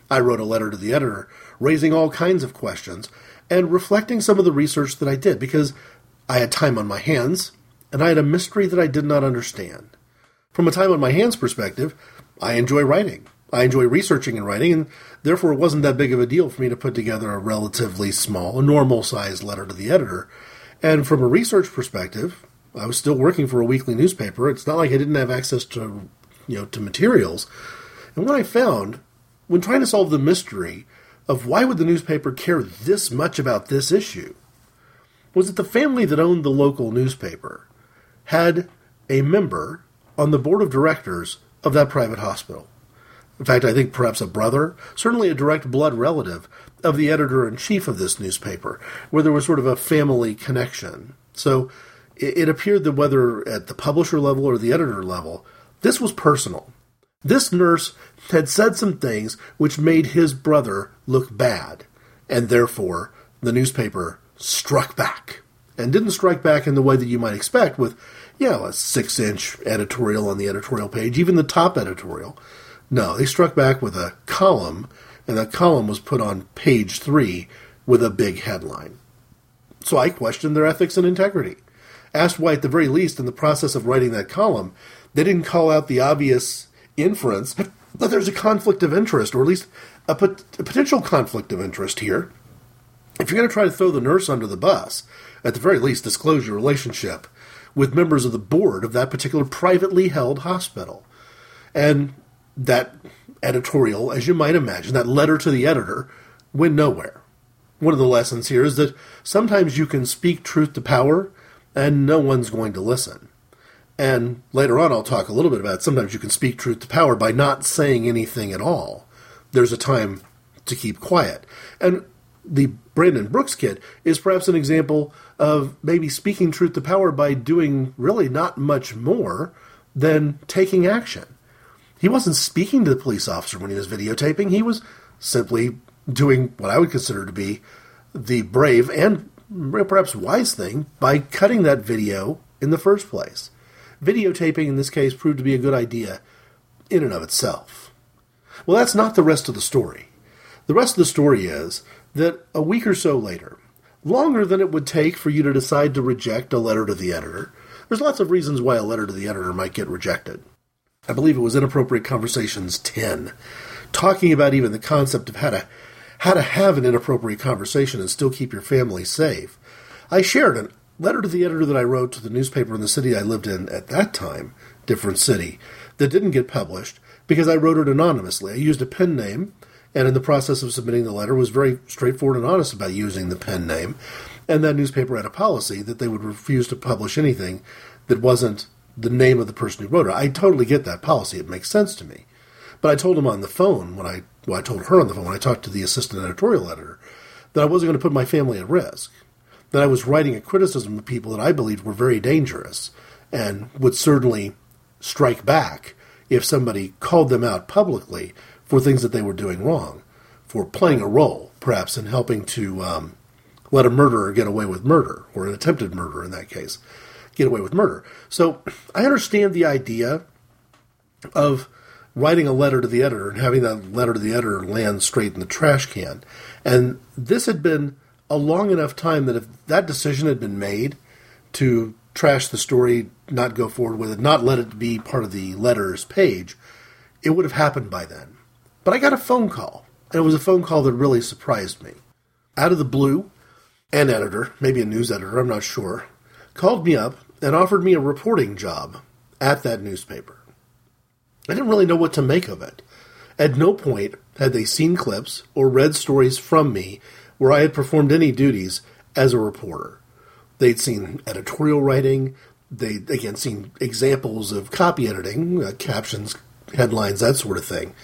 I wrote a letter to the editor, raising all kinds of questions and reflecting some of the research that I did because I had time on my hands, and I had a mystery that I did not understand. From a time on my hands perspective, I enjoy writing. I enjoy researching and writing, and therefore it wasn't that big of a deal for me to put together a relatively small, a normal sized letter to the editor. And from a research perspective, I was still working for a weekly newspaper. It's not like I didn't have access to, you know, to materials. And what I found when trying to solve the mystery of why would the newspaper care this much about this issue was that the family that owned the local newspaper had a member on the board of directors of that private hospital. In fact, I think perhaps a brother, certainly a direct blood relative of the editor in chief of this newspaper, where there was sort of a family connection. So it, it appeared that whether at the publisher level or the editor level, this was personal. This nurse had said some things which made his brother look bad, and therefore the newspaper struck back. And didn't strike back in the way that you might expect with, you know, a six inch editorial on the editorial page, even the top editorial. No, they struck back with a column, and that column was put on page three with a big headline. So I questioned their ethics and integrity. Asked why, at the very least, in the process of writing that column, they didn't call out the obvious inference that there's a conflict of interest, or at least a, pot- a potential conflict of interest here if you're going to try to throw the nurse under the bus, at the very least, disclose your relationship with members of the board of that particular privately held hospital. And that editorial, as you might imagine, that letter to the editor, went nowhere. One of the lessons here is that sometimes you can speak truth to power and no one's going to listen. And later on, I'll talk a little bit about sometimes you can speak truth to power by not saying anything at all. There's a time to keep quiet. And the Brandon Brooks kid is perhaps an example of maybe speaking truth to power by doing really not much more than taking action. He wasn't speaking to the police officer when he was videotaping, he was simply doing what I would consider to be the brave and perhaps wise thing by cutting that video in the first place. Videotaping in this case proved to be a good idea in and of itself. Well, that's not the rest of the story. The rest of the story is that a week or so later, longer than it would take for you to decide to reject a letter to the editor. There's lots of reasons why a letter to the editor might get rejected. I believe it was Inappropriate Conversations 10, talking about even the concept of how to how to have an inappropriate conversation and still keep your family safe. I shared a letter to the editor that I wrote to the newspaper in the city I lived in at that time, different city, that didn't get published because I wrote it anonymously. I used a pen name, and in the process of submitting the letter was very straightforward and honest about using the pen name. And that newspaper had a policy that they would refuse to publish anything that wasn't the name of the person who wrote it. I totally get that policy. It makes sense to me. But I told him on the phone when I well, I told her on the phone when I talked to the assistant editorial editor that I wasn't going to put my family at risk. That I was writing a criticism of people that I believed were very dangerous and would certainly strike back if somebody called them out publicly for things that they were doing wrong, for playing a role, perhaps in helping to um, let a murderer get away with murder, or an attempted murder in that case, get away with murder. So I understand the idea of writing a letter to the editor and having that letter to the editor land straight in the trash can. And this had been a long enough time that if that decision had been made to trash the story, not go forward with it, not let it be part of the letter's page, it would have happened by then. But I got a phone call, and it was a phone call that really surprised me. Out of the blue, an editor, maybe a news editor, I'm not sure, called me up and offered me a reporting job at that newspaper. I didn't really know what to make of it. At no point had they seen clips or read stories from me where I had performed any duties as a reporter. They'd seen editorial writing, they'd again seen examples of copy editing, uh, captions, headlines, that sort of thing.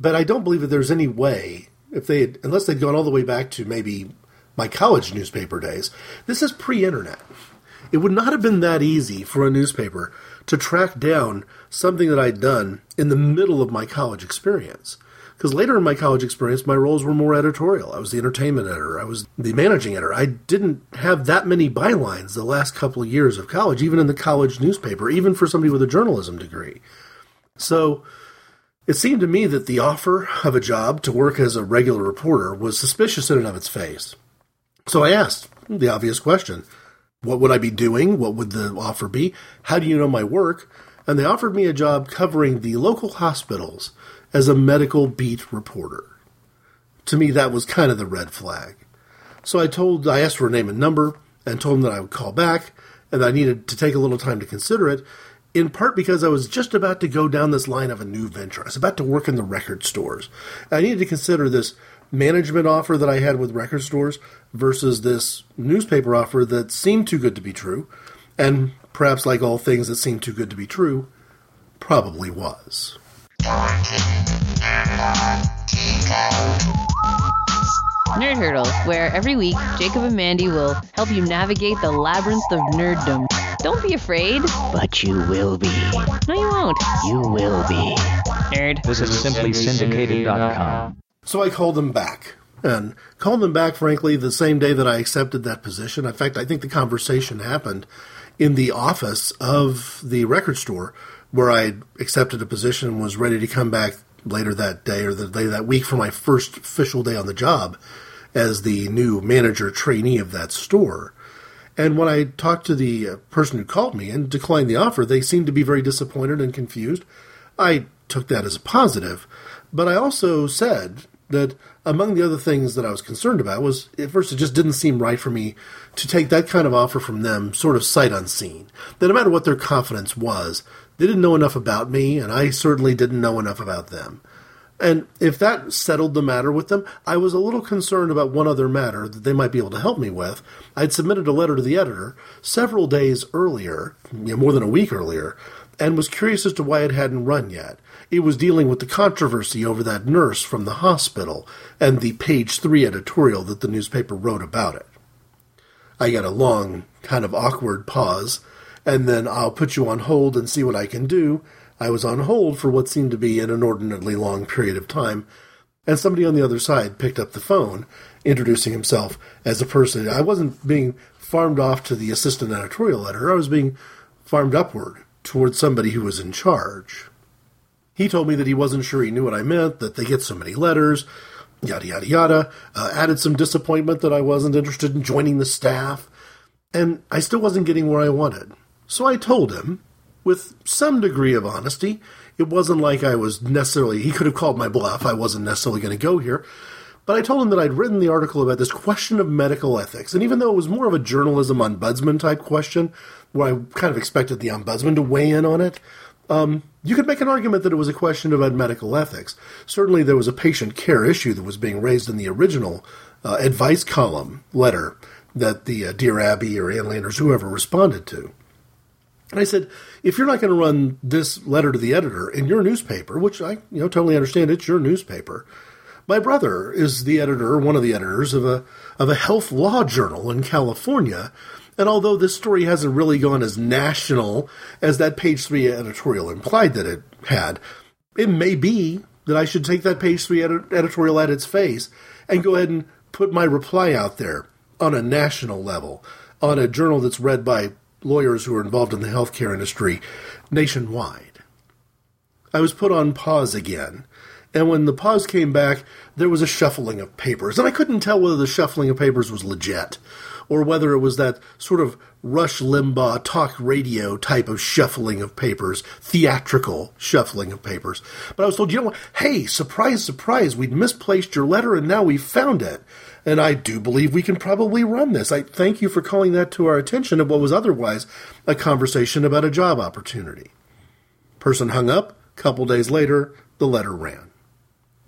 But I don't believe that there's any way, if they had, unless they'd gone all the way back to maybe my college newspaper days, this is pre internet. It would not have been that easy for a newspaper to track down something that I'd done in the middle of my college experience. Because later in my college experience, my roles were more editorial. I was the entertainment editor, I was the managing editor. I didn't have that many bylines the last couple of years of college, even in the college newspaper, even for somebody with a journalism degree. So it seemed to me that the offer of a job to work as a regular reporter was suspicious in and of its face. So I asked the obvious question what would I be doing? What would the offer be? How do you know my work? And they offered me a job covering the local hospitals as a medical beat reporter. To me, that was kind of the red flag. So I told, I asked for a name and number and told them that I would call back and I needed to take a little time to consider it, in part because I was just about to go down this line of a new venture. I was about to work in the record stores. I needed to consider this management offer that I had with record stores versus this newspaper offer that seemed too good to be true, and perhaps like all things that seem too good to be true, probably was. Nerd Hurdle, where every week Jacob and Mandy will help you navigate the labyrinth of nerddom. Don't be afraid. But you will be. No, you won't. You will be. Nerd. This is Visit simplysyndicated.com. So I called them back. And called them back, frankly, the same day that I accepted that position. In fact, I think the conversation happened in the office of the record store where I accepted a position and was ready to come back later that day or the day that week for my first official day on the job as the new manager trainee of that store. And when I talked to the uh, person who called me and declined the offer, they seemed to be very disappointed and confused. I took that as a positive, but I also said that among the other things that I was concerned about was at first it just didn't seem right for me to take that kind of offer from them sort of sight unseen. That no matter what their confidence was, they didn't know enough about me, and I certainly didn't know enough about them. And if that settled the matter with them, I was a little concerned about one other matter that they might be able to help me with. I'd submitted a letter to the editor several days earlier, you know, more than a week earlier, and was curious as to why it hadn't run yet. It was dealing with the controversy over that nurse from the hospital and the page three editorial that the newspaper wrote about it. I got a long, kind of awkward pause, and then I'll put you on hold and see what I can do. I was on hold for what seemed to be an inordinately long period of time, and somebody on the other side picked up the phone, introducing himself as a person. I wasn't being farmed off to the assistant editorial editor, I was being farmed upward towards somebody who was in charge. He told me that he wasn't sure he knew what I meant, that they get so many letters, yada, yada, yada. Uh, added some disappointment that I wasn't interested in joining the staff. And I still wasn't getting where I wanted. So I told him, with some degree of honesty, it wasn't like I was necessarily, he could have called my bluff. I wasn't necessarily going to go here. But I told him that I'd written the article about this question of medical ethics. And even though it was more of a journalism ombudsman type question, where I kind of expected the ombudsman to weigh in on it, um, you could make an argument that it was a question about medical ethics. Certainly, there was a patient care issue that was being raised in the original uh, advice column letter that the uh, Dear Abby or Ann Landers, whoever, responded to. And I said, if you're not going to run this letter to the editor in your newspaper, which I you know totally understand, it's your newspaper. My brother is the editor, one of the editors of a of a health law journal in California, and although this story hasn't really gone as national as that page three editorial implied that it had, it may be that I should take that page three ed- editorial at its face and go ahead and put my reply out there on a national level, on a journal that's read by lawyers who are involved in the healthcare industry nationwide. I was put on pause again, and when the pause came back, there was a shuffling of papers, and I couldn't tell whether the shuffling of papers was legit or whether it was that sort of Rush Limbaugh talk radio type of shuffling of papers, theatrical shuffling of papers. But I was told, you know what? Hey, surprise, surprise, we'd misplaced your letter and now we've found it. And I do believe we can probably run this. I thank you for calling that to our attention of what was otherwise a conversation about a job opportunity. Person hung up. Couple days later, the letter ran.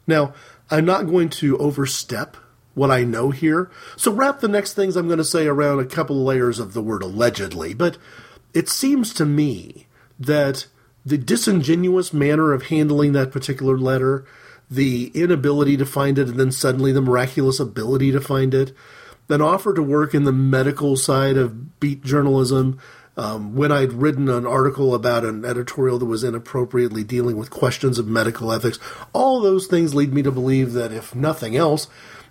Now, I'm not going to overstep what I know here. So wrap the next things I'm going to say around a couple layers of the word allegedly. But it seems to me that the disingenuous manner of handling that particular letter, the inability to find it, and then suddenly the miraculous ability to find it, an offer to work in the medical side of beat journalism. Um, when I'd written an article about an editorial that was inappropriately dealing with questions of medical ethics, all those things lead me to believe that if nothing else,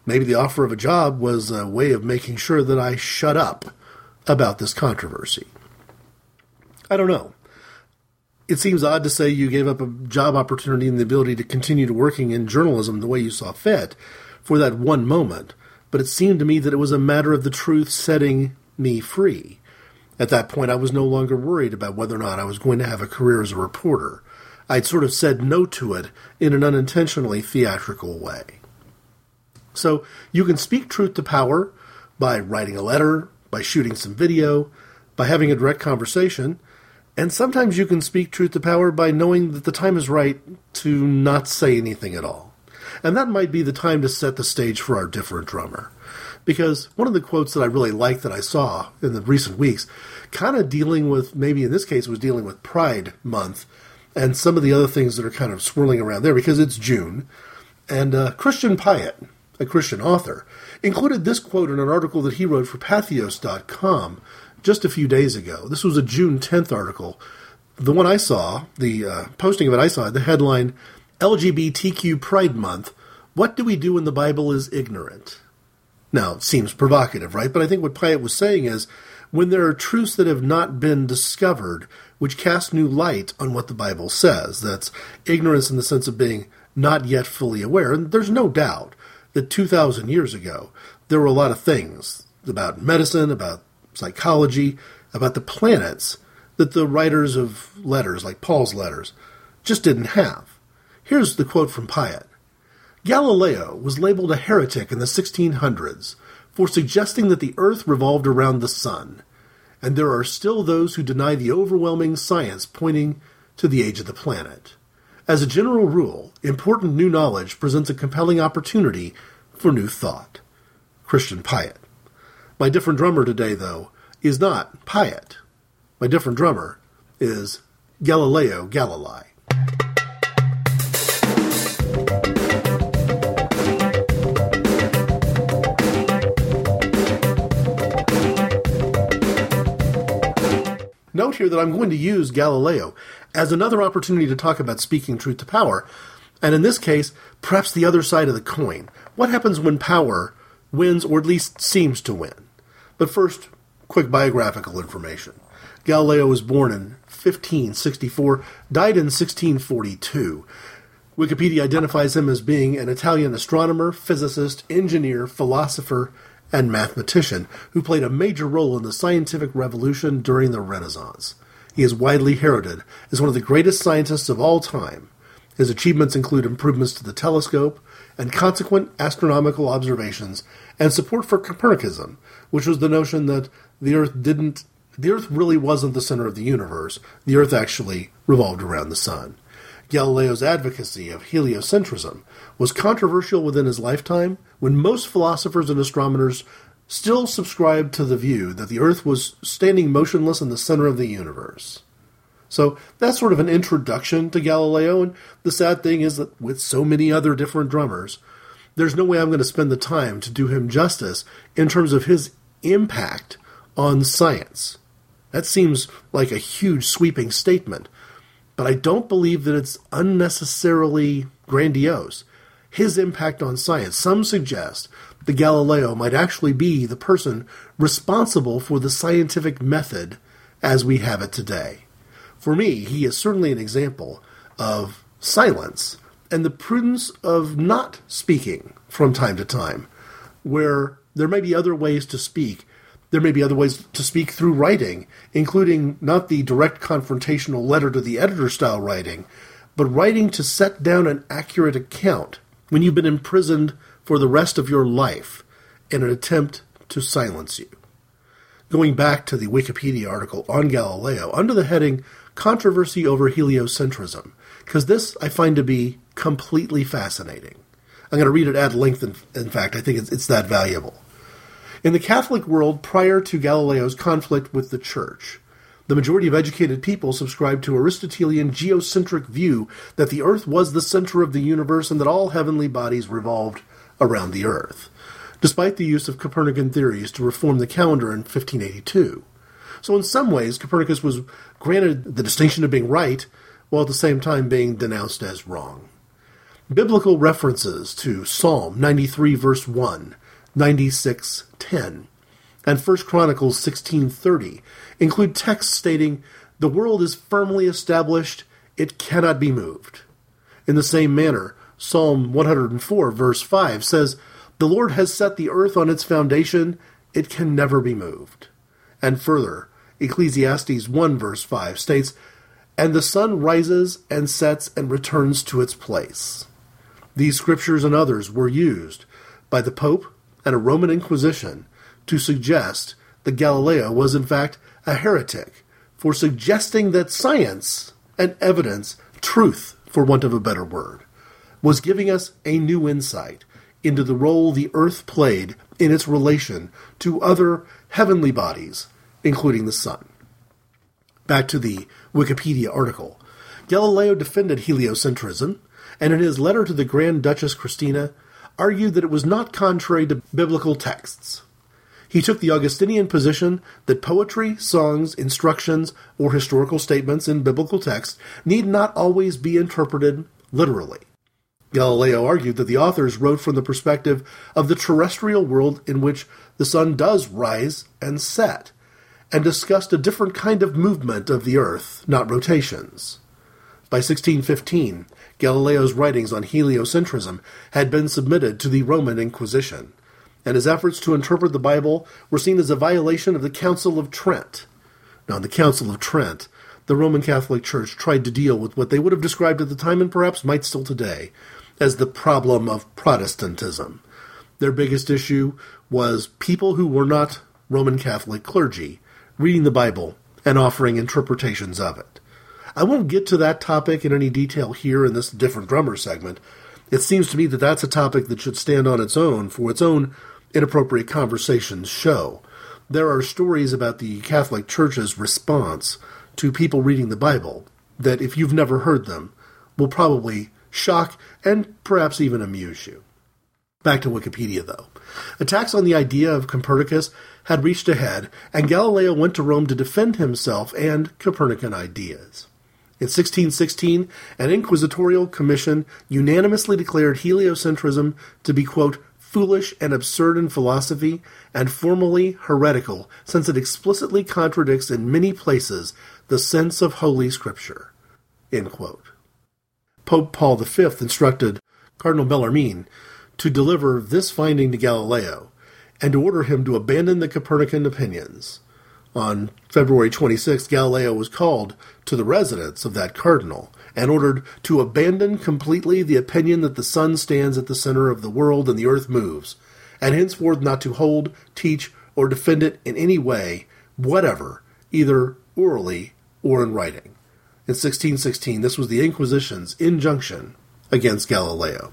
Maybe the offer of a job was a way of making sure that I shut up about this controversy. I don't know. It seems odd to say you gave up a job opportunity and the ability to continue to working in journalism the way you saw fit for that one moment, but it seemed to me that it was a matter of the truth setting me free. At that point, I was no longer worried about whether or not I was going to have a career as a reporter. I'd sort of said no to it in an unintentionally theatrical way. So you can speak truth to power by writing a letter, by shooting some video, by having a direct conversation, and sometimes you can speak truth to power by knowing that the time is right to not say anything at all. And that might be the time to set the stage for our different drummer. Because one of the quotes that I really liked that I saw in the recent weeks, kind of dealing with, maybe in this case, was dealing with Pride Month and some of the other things that are kind of swirling around there because it's June. And uh, Christian Piatt, a Christian author, included this quote in an article that he wrote for Patheos.com just a few days ago. This was a June 10th article. The one I saw, the uh, posting of it I saw, the headline LGBTQ Pride Month What Do We Do When the Bible is Ignorant? Now, it seems provocative, right? But I think what Piatt was saying is when there are truths that have not been discovered, which cast new light on what the Bible says, that's ignorance in the sense of being not yet fully aware. And there's no doubt that 2,000 years ago, there were a lot of things about medicine, about psychology, about the planets that the writers of letters, like Paul's letters, just didn't have. Here's the quote from Piatt Galileo was labeled a heretic in the 1600s for suggesting that the earth revolved around the sun, and there are still those who deny the overwhelming science pointing to the age of the planet. As a general rule, important new knowledge presents a compelling opportunity for new thought. Christian Piatt. My different drummer today, though, is not Piatt. My different drummer is Galileo Galilei. Note here that I'm going to use Galileo as another opportunity to talk about speaking truth to power, and in this case, perhaps the other side of the coin. What happens when power wins, or at least seems to win? But first, quick biographical information. Galileo was born in 1564, died in 1642. Wikipedia identifies him as being an Italian astronomer, physicist, engineer, philosopher, and mathematician who played a major role in the scientific revolution during the Renaissance. He is widely heralded as one of the greatest scientists of all time. His achievements include improvements to the telescope and consequent astronomical observations and support for Copernicism, which was the notion that the Earth didn't the Earth really wasn't the center of the universe. The Earth actually revolved around the sun. Galileo's advocacy of heliocentrism was controversial within his lifetime when most philosophers and astronomers still subscribed to the view that the Earth was standing motionless in the center of the universe. So that's sort of an introduction to Galileo, and the sad thing is that with so many other different drummers, there's no way I'm going to spend the time to do him justice in terms of his impact on science. That seems like a huge sweeping statement, but I don't believe that it's unnecessarily grandiose. His impact on science, some suggest that Galileo might actually be the person responsible for the scientific method as we have it today. For me, he is certainly an example of silence and the prudence of not speaking from time to time, where there may be other ways to speak there may be other ways to speak through writing, including not the direct confrontational letter to the editor style writing, but writing to set down an accurate account when you've been imprisoned for the rest of your life in an attempt to silence you. Going back to the Wikipedia article on Galileo, under the heading Controversy over Heliocentrism, because this I find to be completely fascinating. I'm going to read it at length, in, in fact, I think it's, it's that valuable. In the Catholic world prior to Galileo's conflict with the Church, the majority of educated people subscribed to Aristotelian geocentric view that the earth was the center of the universe and that all heavenly bodies revolved around the earth, despite the use of Copernican theories to reform the calendar in 1582. So in some ways Copernicus was granted the distinction of being right while at the same time being denounced as wrong. Biblical references to Psalm 93 verse 1 96:10 and 1 Chronicles 16:30 include texts stating the world is firmly established, it cannot be moved. In the same manner, Psalm 104 verse 5 says, "The Lord has set the earth on its foundation, it can never be moved." And further, Ecclesiastes 1 verse 5 states, "And the sun rises and sets and returns to its place." These scriptures and others were used by the Pope and a Roman Inquisition to suggest that Galileo was in fact a heretic for suggesting that science and evidence, truth for want of a better word, was giving us a new insight into the role the earth played in its relation to other heavenly bodies, including the sun. Back to the Wikipedia article. Galileo defended heliocentrism, and in his letter to the Grand Duchess Christina, argued that it was not contrary to biblical texts. He took the Augustinian position that poetry, songs, instructions, or historical statements in biblical texts need not always be interpreted literally. Galileo argued that the authors wrote from the perspective of the terrestrial world in which the sun does rise and set, and discussed a different kind of movement of the earth, not rotations. By 1615, Galileo's writings on heliocentrism had been submitted to the Roman Inquisition, and his efforts to interpret the Bible were seen as a violation of the Council of Trent. Now, in the Council of Trent, the Roman Catholic Church tried to deal with what they would have described at the time, and perhaps might still today, as the problem of Protestantism. Their biggest issue was people who were not Roman Catholic clergy reading the Bible and offering interpretations of it. I won't get to that topic in any detail here in this different drummer segment. It seems to me that that's a topic that should stand on its own for its own inappropriate conversations show. There are stories about the Catholic Church's response to people reading the Bible that, if you've never heard them, will probably shock and perhaps even amuse you. Back to Wikipedia, though. Attacks on the idea of Copernicus had reached a head, and Galileo went to Rome to defend himself and Copernican ideas. In 1616, an inquisitorial commission unanimously declared heliocentrism to be, quote, foolish and absurd in philosophy and formally heretical, since it explicitly contradicts in many places the sense of Holy Scripture. Pope Paul V instructed Cardinal Bellarmine to deliver this finding to Galileo and to order him to abandon the Copernican opinions. On February 26, Galileo was called to the residence of that cardinal and ordered to abandon completely the opinion that the sun stands at the center of the world and the earth moves, and henceforth not to hold, teach, or defend it in any way whatever, either orally or in writing. In 1616, this was the Inquisition's injunction against Galileo.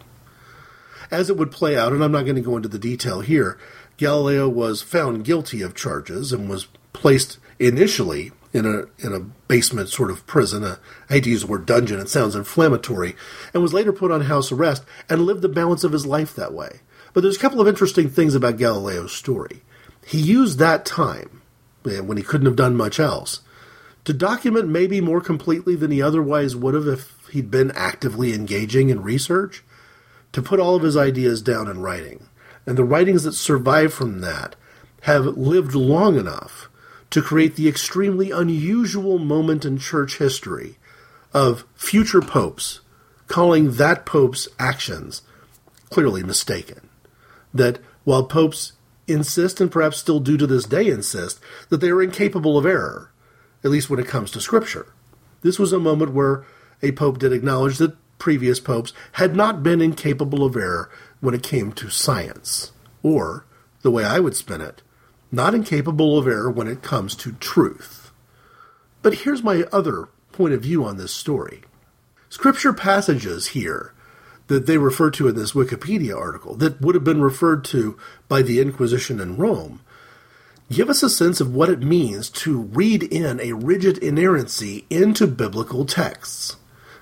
As it would play out, and I'm not going to go into the detail here, Galileo was found guilty of charges and was placed initially in a in a basement sort of prison. A, I hate to use the word dungeon; it sounds inflammatory, and was later put on house arrest and lived the balance of his life that way. But there's a couple of interesting things about Galileo's story. He used that time eh, when he couldn't have done much else to document maybe more completely than he otherwise would have if he'd been actively engaging in research, to put all of his ideas down in writing. And the writings that survive from that have lived long enough to create the extremely unusual moment in church history of future popes calling that pope's actions clearly mistaken. That while popes insist, and perhaps still do to this day insist, that they are incapable of error, at least when it comes to Scripture. This was a moment where a pope did acknowledge that previous popes had not been incapable of error when it came to science. Or, the way I would spin it, not incapable of error when it comes to truth. But here's my other point of view on this story. Scripture passages here that they refer to in this Wikipedia article, that would have been referred to by the Inquisition in Rome, give us a sense of what it means to read in a rigid inerrancy into biblical texts.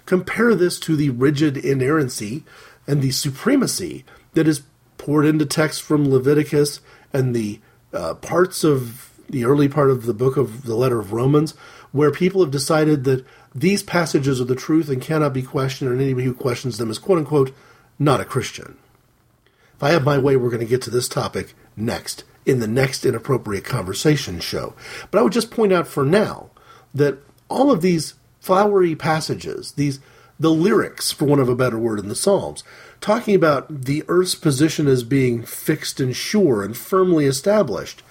Compare this to the rigid inerrancy and the supremacy that is poured into texts from Leviticus and the uh, parts of the early part of the book of the letter of Romans, where people have decided that these passages are the truth and cannot be questioned, and anybody who questions them is quote unquote not a Christian. If I have my way, we're going to get to this topic next in the next inappropriate conversation show. But I would just point out for now that all of these flowery passages, these the lyrics, for want of a better word, in the Psalms, talking about the earth's position as being fixed and sure and firmly established.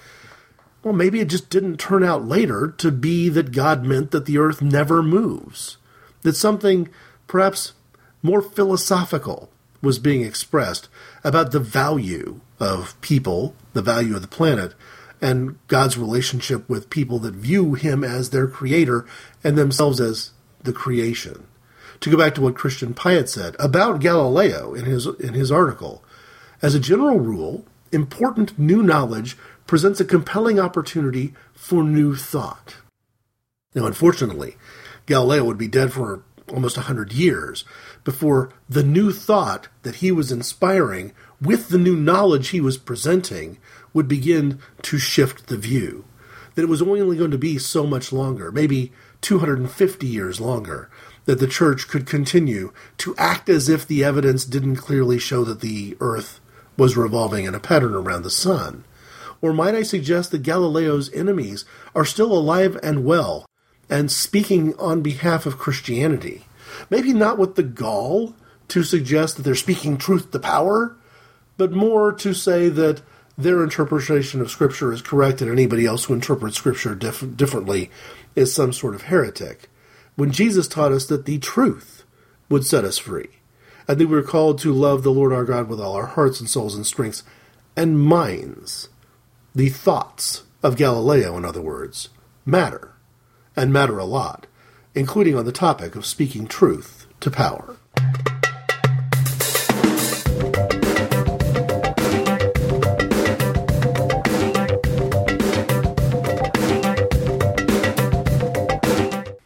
Well, maybe it just didn't turn out later to be that God meant that the earth never moves. That something perhaps more philosophical was being expressed about the value of people, the value of the planet, and God's relationship with people that view Him as their creator and themselves as the creation. To go back to what Christian Piatt said about Galileo in his, in his article, as a general rule, important new knowledge presents a compelling opportunity for new thought. Now, unfortunately, Galileo would be dead for almost a hundred years before the new thought that he was inspiring with the new knowledge he was presenting would begin to shift the view. That it was only going to be so much longer, maybe 250 years longer, that the church could continue to act as if the evidence didn't clearly show that the earth was revolving in a pattern around the sun. Or might I suggest that Galileo's enemies are still alive and well and speaking on behalf of Christianity? Maybe not with the gall to suggest that they're speaking truth to power, but more to say that their interpretation of Scripture is correct and anybody else who interprets Scripture dif- differently is some sort of heretic. When Jesus taught us that the truth would set us free, and that we were called to love the Lord our God with all our hearts and souls and strengths and minds. The thoughts of Galileo, in other words, matter, and matter a lot, including on the topic of speaking truth to power.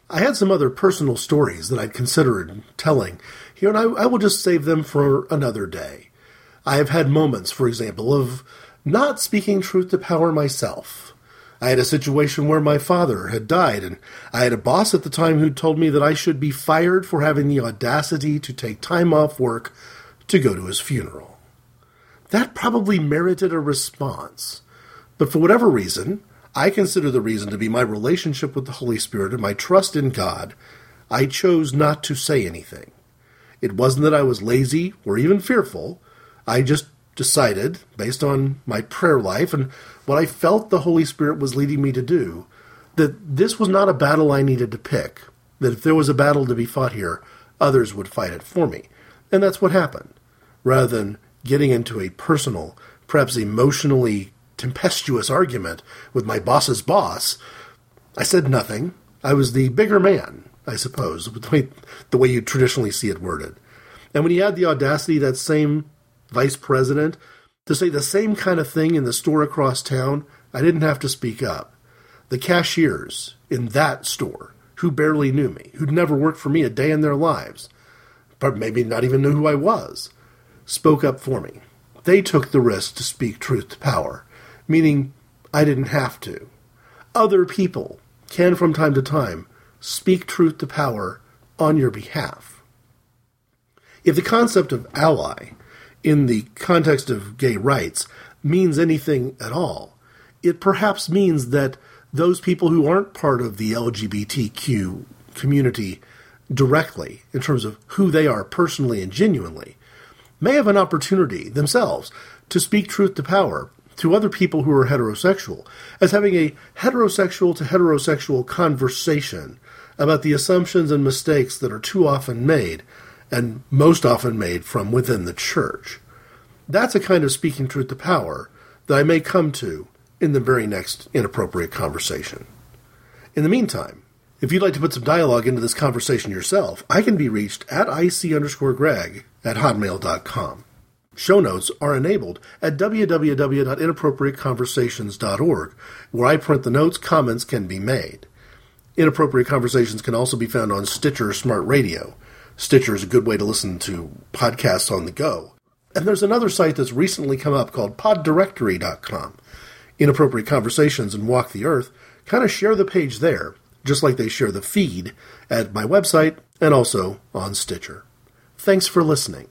I had some other personal stories that I'd considered telling here, and I, I, will just save them for another day. I have had moments, for example, of not speaking truth to power myself. I had a situation where my father had died, and I had a boss at the time who told me that I should be fired for having the audacity to take time off work to go to his funeral. That probably merited a response, but for whatever reason, I consider the reason to be my relationship with the Holy Spirit and my trust in God. I chose not to say anything. It wasn't that I was lazy or even fearful. I just decided, based on my prayer life and what I felt the Holy Spirit was leading me to do, that this was not a battle I needed to pick. That if there was a battle to be fought here, others would fight it for me. And that's what happened. Rather than getting into a personal, perhaps emotionally tempestuous argument with my boss's boss, I said nothing. I was the bigger man, I suppose, the way, the way you traditionally see it worded. And when he had the audacity, that same vice president, to say the same kind of thing in the store across town, I didn't have to speak up. The cashiers in that store, who barely knew me, who'd never worked for me a day in their lives, but maybe not even knew who I was, spoke up for me. They took the risk to speak truth to power, meaning I didn't have to. Other people can, from time to time, speak truth to power on your behalf. If the concept of ally in the context of gay rights means anything at all, it perhaps means that those people who aren't part of the LGBTQ community directly, in terms of who they are personally and genuinely, may have an opportunity themselves to speak truth to power to other people who are heterosexual as having a heterosexual to heterosexual conversation about the assumptions and mistakes that are too often made, and most often made from within the church. That's a kind of speaking truth to power that I may come to in the very next inappropriate conversation. In the meantime, if you'd like to put some dialogue into this conversation yourself, I can be reached at ic underscore greg at hotmail.com. Show notes are enabled at www.inappropriateconversations.org, where I print the notes comments can be made. Inappropriate Conversations can also be found on Stitcher Smart Radio. Stitcher is a good way to listen to podcasts on the go. And there's another site that's recently come up called poddirectory.com. Inappropriate Conversations and Walk the Earth kind of share the page there, just like they share the feed at my website and also on Stitcher. Thanks for listening.